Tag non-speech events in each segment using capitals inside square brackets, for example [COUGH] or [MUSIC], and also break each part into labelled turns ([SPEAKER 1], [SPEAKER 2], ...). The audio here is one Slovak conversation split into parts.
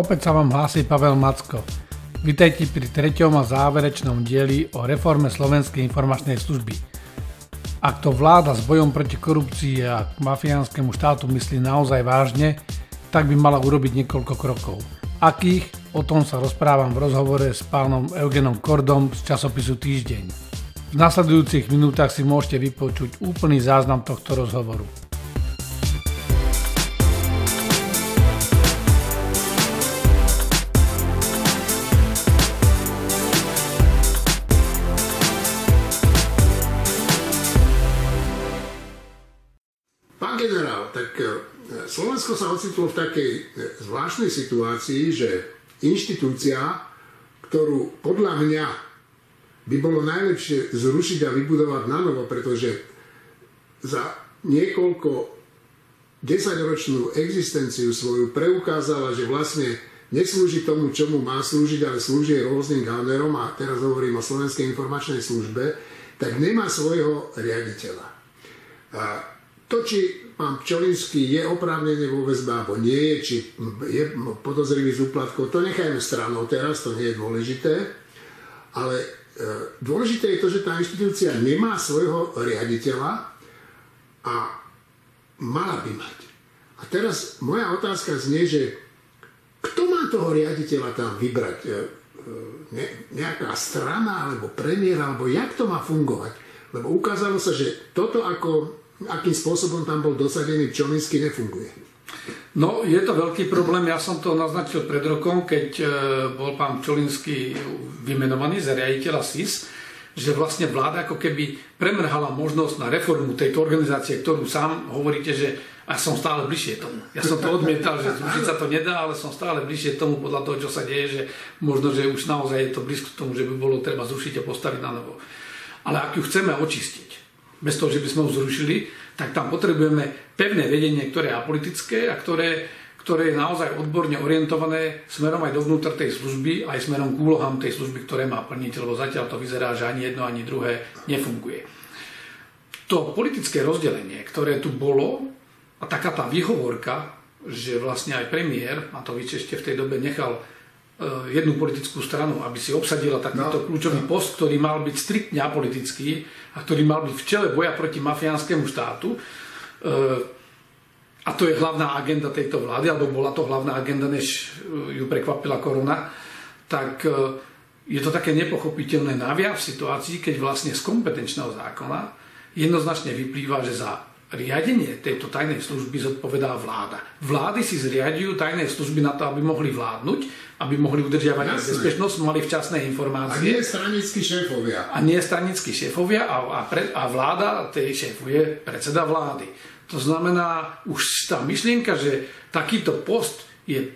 [SPEAKER 1] Opäť sa vám hlási Pavel Macko. Vítajte pri treťom a záverečnom dieli o reforme Slovenskej informačnej služby. Ak to vláda s bojom proti korupcii a mafiánskému štátu myslí naozaj vážne, tak by mala urobiť niekoľko krokov. Akých? O tom sa rozprávam v rozhovore s pánom Eugenom Kordom z časopisu Týždeň. V nasledujúcich minútach si môžete vypočuť úplný záznam tohto rozhovoru.
[SPEAKER 2] Slovensko sa ocitlo v takej e, zvláštnej situácii, že inštitúcia, ktorú podľa mňa by bolo najlepšie zrušiť a vybudovať na novo, pretože za niekoľko desaťročnú existenciu svoju preukázala, že vlastne neslúži tomu, čomu má slúžiť, ale slúži rôznym gaunerom, a teraz hovorím o Slovenskej informačnej službe, tak nemá svojho riaditeľa. A to, či pán Pčolinský je oprávnene vo väzbe alebo nie je, či je podozrivý z úplatkov, to nechajme stranou teraz, to nie je dôležité. Ale e, dôležité je to, že tá inštitúcia nemá svojho riaditeľa a mala by mať. A teraz moja otázka znie, že kto má toho riaditeľa tam vybrať? E, e, ne, nejaká strana, alebo premiér, alebo jak to má fungovať? Lebo ukázalo sa, že toto ako akým spôsobom tam bol dosadený Čolinsky, nefunguje.
[SPEAKER 1] No, je to veľký problém. Ja som to naznačil pred rokom, keď e, bol pán Čolinsky vymenovaný za riaditeľa SIS, že vlastne vláda ako keby premrhala možnosť na reformu tejto organizácie, ktorú sám hovoríte, že a som stále bližšie tomu. Ja som to odmietal, že zrušiť sa to nedá, ale som stále bližšie tomu podľa toho, čo sa deje, že možno, že už naozaj je to blízko tomu, že by bolo treba zrušiť a postaviť na novo. Ale ak ju chceme očistiť, bez toho, že by sme ho zrušili, tak tam potrebujeme pevné vedenie, ktoré je apolitické a ktoré, ktoré je naozaj odborne orientované smerom aj dovnútra tej služby, aj smerom k úlohám tej služby, ktoré má plniť, lebo zatiaľ to vyzerá, že ani jedno, ani druhé nefunguje. To politické rozdelenie, ktoré tu bolo, a taká tá výhovorka, že vlastne aj premiér, a to ešte v tej dobe nechal jednu politickú stranu, aby si obsadila takýto no, kľúčový no. post, ktorý mal byť striktne apolitický a ktorý mal byť v čele boja proti mafiánskému štátu. Eh, a to je hlavná agenda tejto vlády, alebo bola to hlavná agenda, než eh, ju prekvapila korona, tak je to také nepochopiteľné naviac v situácii, keď vlastne z kompetenčného zákona jednoznačne vyplýva, že za riadenie tejto tajnej služby zodpovedá vláda. Vlády si zriadujú tajné služby na to, aby mohli vládnuť, aby mohli udržiavať Jasne. bezpečnosť, mali včasné informácie.
[SPEAKER 2] A nie stranickí šéfovia.
[SPEAKER 1] A nie stranickí šéfovia a, a, pre, a vláda tej šéfuje predseda vlády. To znamená, už tá myšlienka, že takýto post je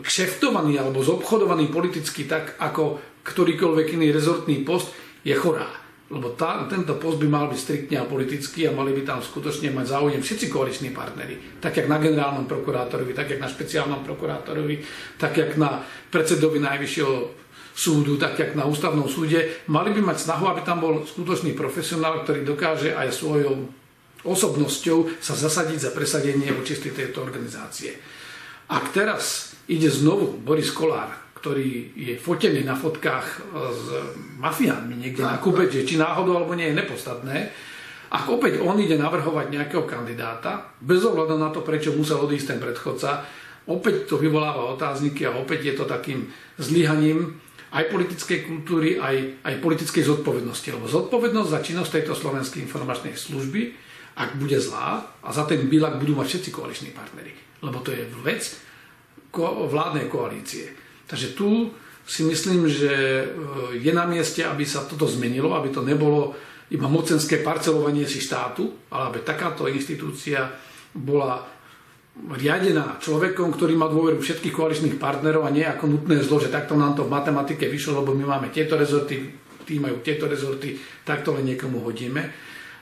[SPEAKER 1] kšeftovaný alebo zobchodovaný politicky tak, ako ktorýkoľvek iný rezortný post, je chorá. Lebo tá, tento post by mal byť striktne apolitický a mali by tam skutočne mať záujem všetci koaliční partnery. Tak jak na generálnom prokurátorovi, tak jak na špeciálnom prokurátorovi, tak jak na predsedovi najvyššieho súdu, tak jak na ústavnom súde. Mali by mať snahu, aby tam bol skutočný profesionál, ktorý dokáže aj svojou osobnosťou sa zasadiť za presadenie očistý tejto organizácie. Ak teraz ide znovu Boris Kolár ktorý je fotený na fotkách e, s mafiánmi niekde na Kube, že či náhodou alebo nie je nepodstatné, ak opäť on ide navrhovať nejakého kandidáta, bez ohľadu na to, prečo musel odísť ten predchodca, opäť to vyvoláva otázniky a opäť je to takým zlyhaním aj politickej kultúry, aj, aj politickej zodpovednosti. Lebo zodpovednosť za činnosť tejto slovenskej informačnej služby, ak bude zlá, a za ten bylak budú mať všetci koaliční partnery. Lebo to je vec ko- vládnej koalície. Takže tu si myslím, že e, je na mieste, aby sa toto zmenilo, aby to nebolo iba mocenské parcelovanie si štátu, ale aby takáto inštitúcia bola riadená človekom, ktorý má dôveru všetkých koaličných partnerov a nie ako nutné zlo, že takto nám to v matematike vyšlo, lebo my máme tieto rezorty, tí majú tieto rezorty, takto len niekomu hodíme.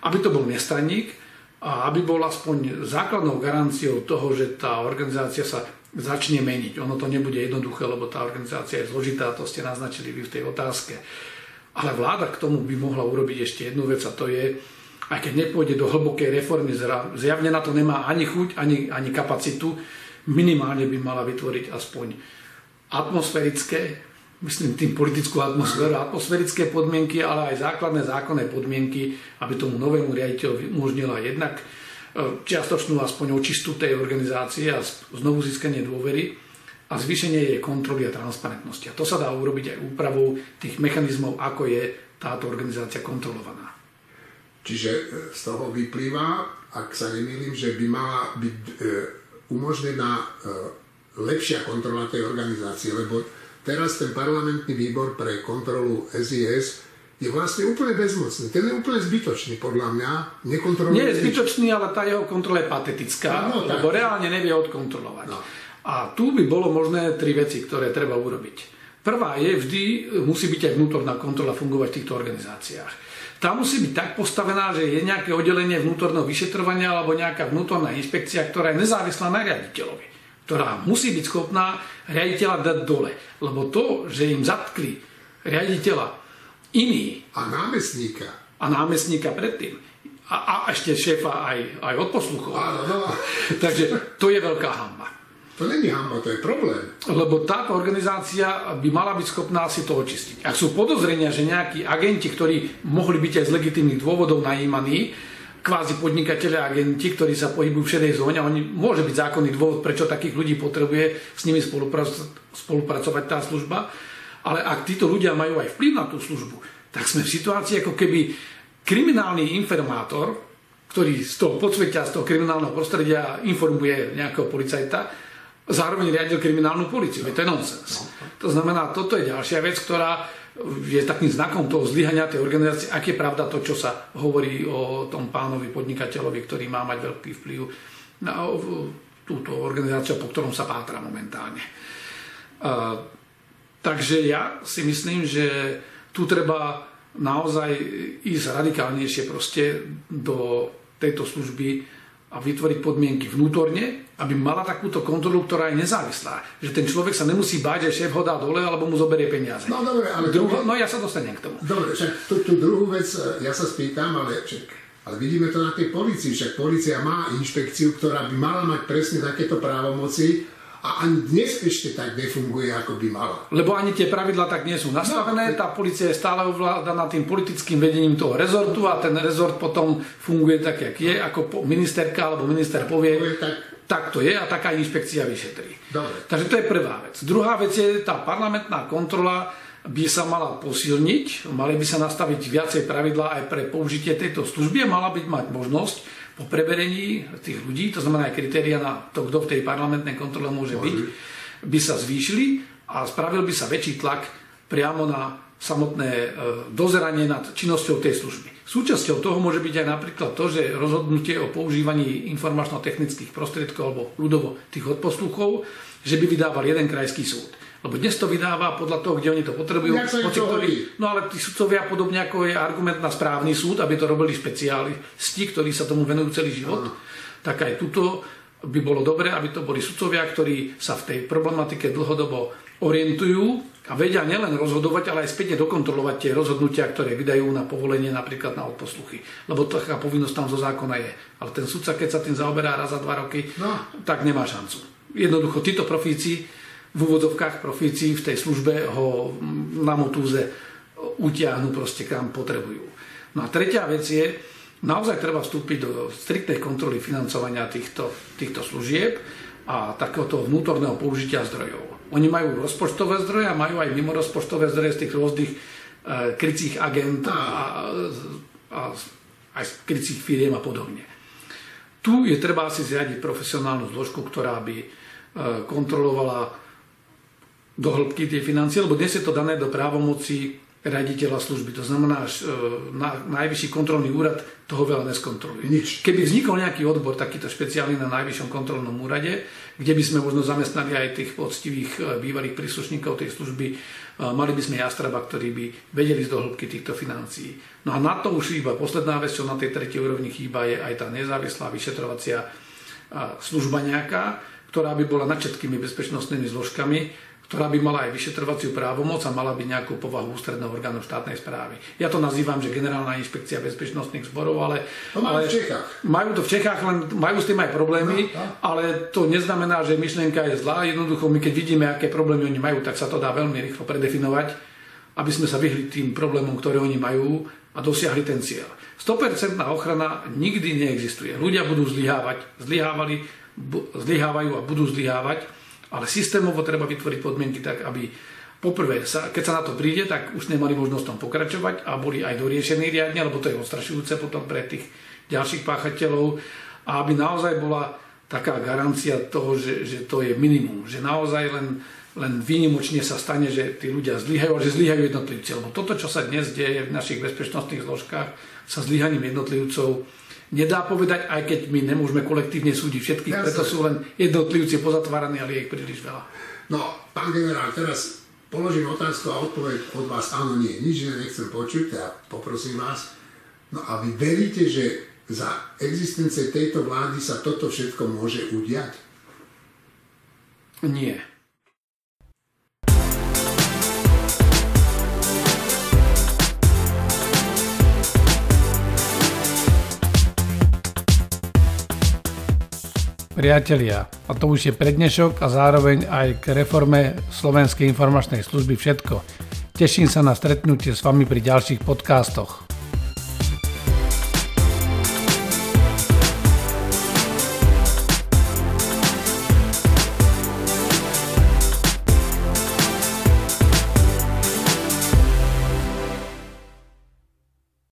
[SPEAKER 1] Aby to bol nestranník a aby bol aspoň základnou garanciou toho, že tá organizácia sa začne meniť. Ono to nebude jednoduché, lebo tá organizácia je zložitá, to ste naznačili vy v tej otázke. Ale vláda k tomu by mohla urobiť ešte jednu vec a to je, aj keď nepôjde do hlbokej reformy, zjavne na to nemá ani chuť, ani, ani kapacitu, minimálne by mala vytvoriť aspoň atmosférické, myslím tým politickú atmosféru, atmosférické podmienky, ale aj základné zákonné podmienky, aby tomu novému riaditeľovi umožnila jednak čiastočnú aspoň očistu tej organizácie a znovu získanie dôvery a zvýšenie jej kontroly a transparentnosti. A to sa dá urobiť aj úpravou tých mechanizmov, ako je táto organizácia kontrolovaná.
[SPEAKER 2] Čiže e, z toho vyplýva, ak sa nemýlim, že by mala byť e, umožnená lepšia kontrola tej organizácie, lebo teraz ten parlamentný výbor pre kontrolu SIS je vlastne úplne bezmocný. Ten je úplne zbytočný, podľa mňa. Nekontroluje
[SPEAKER 1] Nie je zbytočný, ale tá jeho kontrola je patetická, no, no, lebo reálne nevie odkontrolovať. No. A tu by bolo možné tri veci, ktoré treba urobiť. Prvá je, vždy musí byť aj vnútorná kontrola fungovať v týchto organizáciách. Tá musí byť tak postavená, že je nejaké oddelenie vnútorného vyšetrovania alebo nejaká vnútorná inšpekcia, ktorá je nezávislá na riaditeľovi ktorá musí byť schopná riaditeľa dať dole. Lebo to, že im zatkli riaditeľa iný...
[SPEAKER 2] A námestníka.
[SPEAKER 1] A námestníka predtým. A, a ešte šéfa aj, aj od posluchov.
[SPEAKER 2] no. [LAUGHS]
[SPEAKER 1] Takže to je veľká hamba.
[SPEAKER 2] To není hamba, to je problém.
[SPEAKER 1] Lebo táto organizácia by mala byť schopná si to očistiť. Ak sú podozrenia, že nejakí agenti, ktorí mohli byť aj z legitimných dôvodov najímaní, kvázi podnikateľe agenti, ktorí sa pohybujú v šedej zóne. Oni môže byť zákonný dôvod, prečo takých ľudí potrebuje s nimi spolupracovať tá služba. Ale ak títo ľudia majú aj vplyv na tú službu, tak sme v situácii, ako keby kriminálny informátor, ktorý z toho podsvetia, z toho kriminálneho prostredia informuje nejakého policajta, zároveň riadil kriminálnu policiu. To je nonsens. To znamená, toto je ďalšia vec, ktorá je takým znakom toho zlyhania tej organizácie, ak je pravda to, čo sa hovorí o tom pánovi podnikateľovi, ktorý má mať veľký vplyv na túto organizáciu, po ktorom sa pátra momentálne. Takže ja si myslím, že tu treba naozaj ísť radikálnejšie proste do tejto služby a vytvoriť podmienky vnútorne, aby mala takúto kontrolu, ktorá je nezávislá. Že ten človek sa nemusí báť, že šéf ho dá dole alebo mu zoberie peniaze.
[SPEAKER 2] No dobre, ale...
[SPEAKER 1] Druho, no ja sa dostanem k tomu.
[SPEAKER 2] Dobre, však tú, tú druhú vec e, ja sa spýtam, ale, však, ale vidíme to na tej policii, však policia má inšpekciu, ktorá by mala mať presne takéto právomoci a ani dnes ešte tak nefunguje, ako by mala.
[SPEAKER 1] Lebo ani tie pravidla tak nie sú nastavené, no, tá policia je stále ovládaná tým politickým vedením toho rezortu a ten rezort potom funguje tak, jak je, ako ministerka alebo minister povie, tak, tak to je a taká inšpekcia vyšetrí.
[SPEAKER 2] Dobre.
[SPEAKER 1] Takže to je prvá vec. Druhá vec je tá parlamentná kontrola by sa mala posilniť, mali by sa nastaviť viacej pravidlá aj pre použitie tejto služby mala byť mať možnosť po preverení tých ľudí, to znamená aj kritéria na to, kto v tej parlamentnej kontrole môže byť, by sa zvýšili a spravil by sa väčší tlak priamo na samotné e, dozeranie nad činnosťou tej služby. Súčasťou toho môže byť aj napríklad to, že rozhodnutie o používaní informačno-technických prostriedkov alebo ľudovo tých odposluchov, že by vydával jeden krajský súd. Lebo dnes to vydáva podľa toho, kde oni to potrebujú.
[SPEAKER 2] Ktorý,
[SPEAKER 1] no ale tí sudcovia, podobne ako je argument na správny súd, aby to robili špeciálisti, ktorí sa tomu venujú celý život, Aha. tak aj tuto by bolo dobré, aby to boli sudcovia, ktorí sa v tej problematike dlhodobo orientujú a vedia nielen rozhodovať, ale aj spätne dokontrolovať tie rozhodnutia, ktoré vydajú na povolenie napríklad na odposluchy. Lebo taká povinnosť tam zo zákona je. Ale ten sudca, keď sa tým zaoberá raz za dva roky, no. tak nemá šancu. Jednoducho, títo profíci v úvodzovkách profíci v tej službe ho na motúze utiahnu proste kam potrebujú. No a tretia vec je, naozaj treba vstúpiť do striktnej kontroly financovania týchto, týchto služieb a takéhoto vnútorného použitia zdrojov. Oni majú rozpočtové zdroje a majú aj mimo rozpočtové zdroje z tých rôznych e, krycích agent a, a, a aj z krycích firiem a podobne. Tu je treba asi zriadiť profesionálnu zložku, ktorá by e, kontrolovala do hĺbky tie financie, lebo dnes je to dané do právomoci raditeľa služby. To znamená, že na, najvyšší kontrolný úrad toho veľa neskontroluje.
[SPEAKER 2] Nič.
[SPEAKER 1] Keby vznikol nejaký odbor takýto špeciálny na najvyššom kontrolnom úrade, kde by sme možno zamestnali aj tých poctivých e, bývalých príslušníkov tej služby, e, mali by sme Jastraba, ktorí by vedeli z do hĺbky týchto financií. No a na to už iba posledná vec, čo na tej tretej úrovni chýba, je aj tá nezávislá vyšetrovacia služba nejaká, ktorá by bola nad všetkými bezpečnostnými zložkami, ktorá by mala aj vyšetrovaciu právomoc a mala by nejakú povahu ústredného orgánu štátnej správy. Ja to nazývam, že generálna inšpekcia bezpečnostných zborov, ale...
[SPEAKER 2] To majú v Čechách.
[SPEAKER 1] Majú to v Čechách, len majú s tým aj problémy, no, no. ale to neznamená, že myšlienka je zlá. Jednoducho, my keď vidíme, aké problémy oni majú, tak sa to dá veľmi rýchlo predefinovať, aby sme sa vyhli tým problémom, ktoré oni majú a dosiahli ten cieľ. 100% ochrana nikdy neexistuje. Ľudia budú zlyhávať, zlyhávali, zlyhávajú a budú zlyhávať ale systémovo treba vytvoriť podmienky tak, aby poprvé, sa, keď sa na to príde, tak už nemali možnosť tom pokračovať a boli aj doriešení riadne, lebo to je odstrašujúce potom pre tých ďalších páchateľov a aby naozaj bola taká garancia toho, že, že to je minimum, že naozaj len, len výnimočne sa stane, že tí ľudia zlyhajú, že zlyhajú jednotlivci. Lebo toto, čo sa dnes deje v našich bezpečnostných zložkách sa zlyhaním jednotlivcov, nedá povedať, aj keď my nemôžeme kolektívne súdiť všetkých, Jasne. preto sú len jednotlivci pozatváraní, ale je ich príliš veľa.
[SPEAKER 2] No, pán generál, teraz položím otázku a odpoveď od vás áno, nie. Nič nechcem počuť, ja poprosím vás. No a vy veríte, že za existencie tejto vlády sa toto všetko môže udiať?
[SPEAKER 1] Nie. Priatelia, a to už je prednešok a zároveň aj k reforme Slovenskej informačnej služby všetko. Teším sa na stretnutie s vami pri ďalších podcastoch.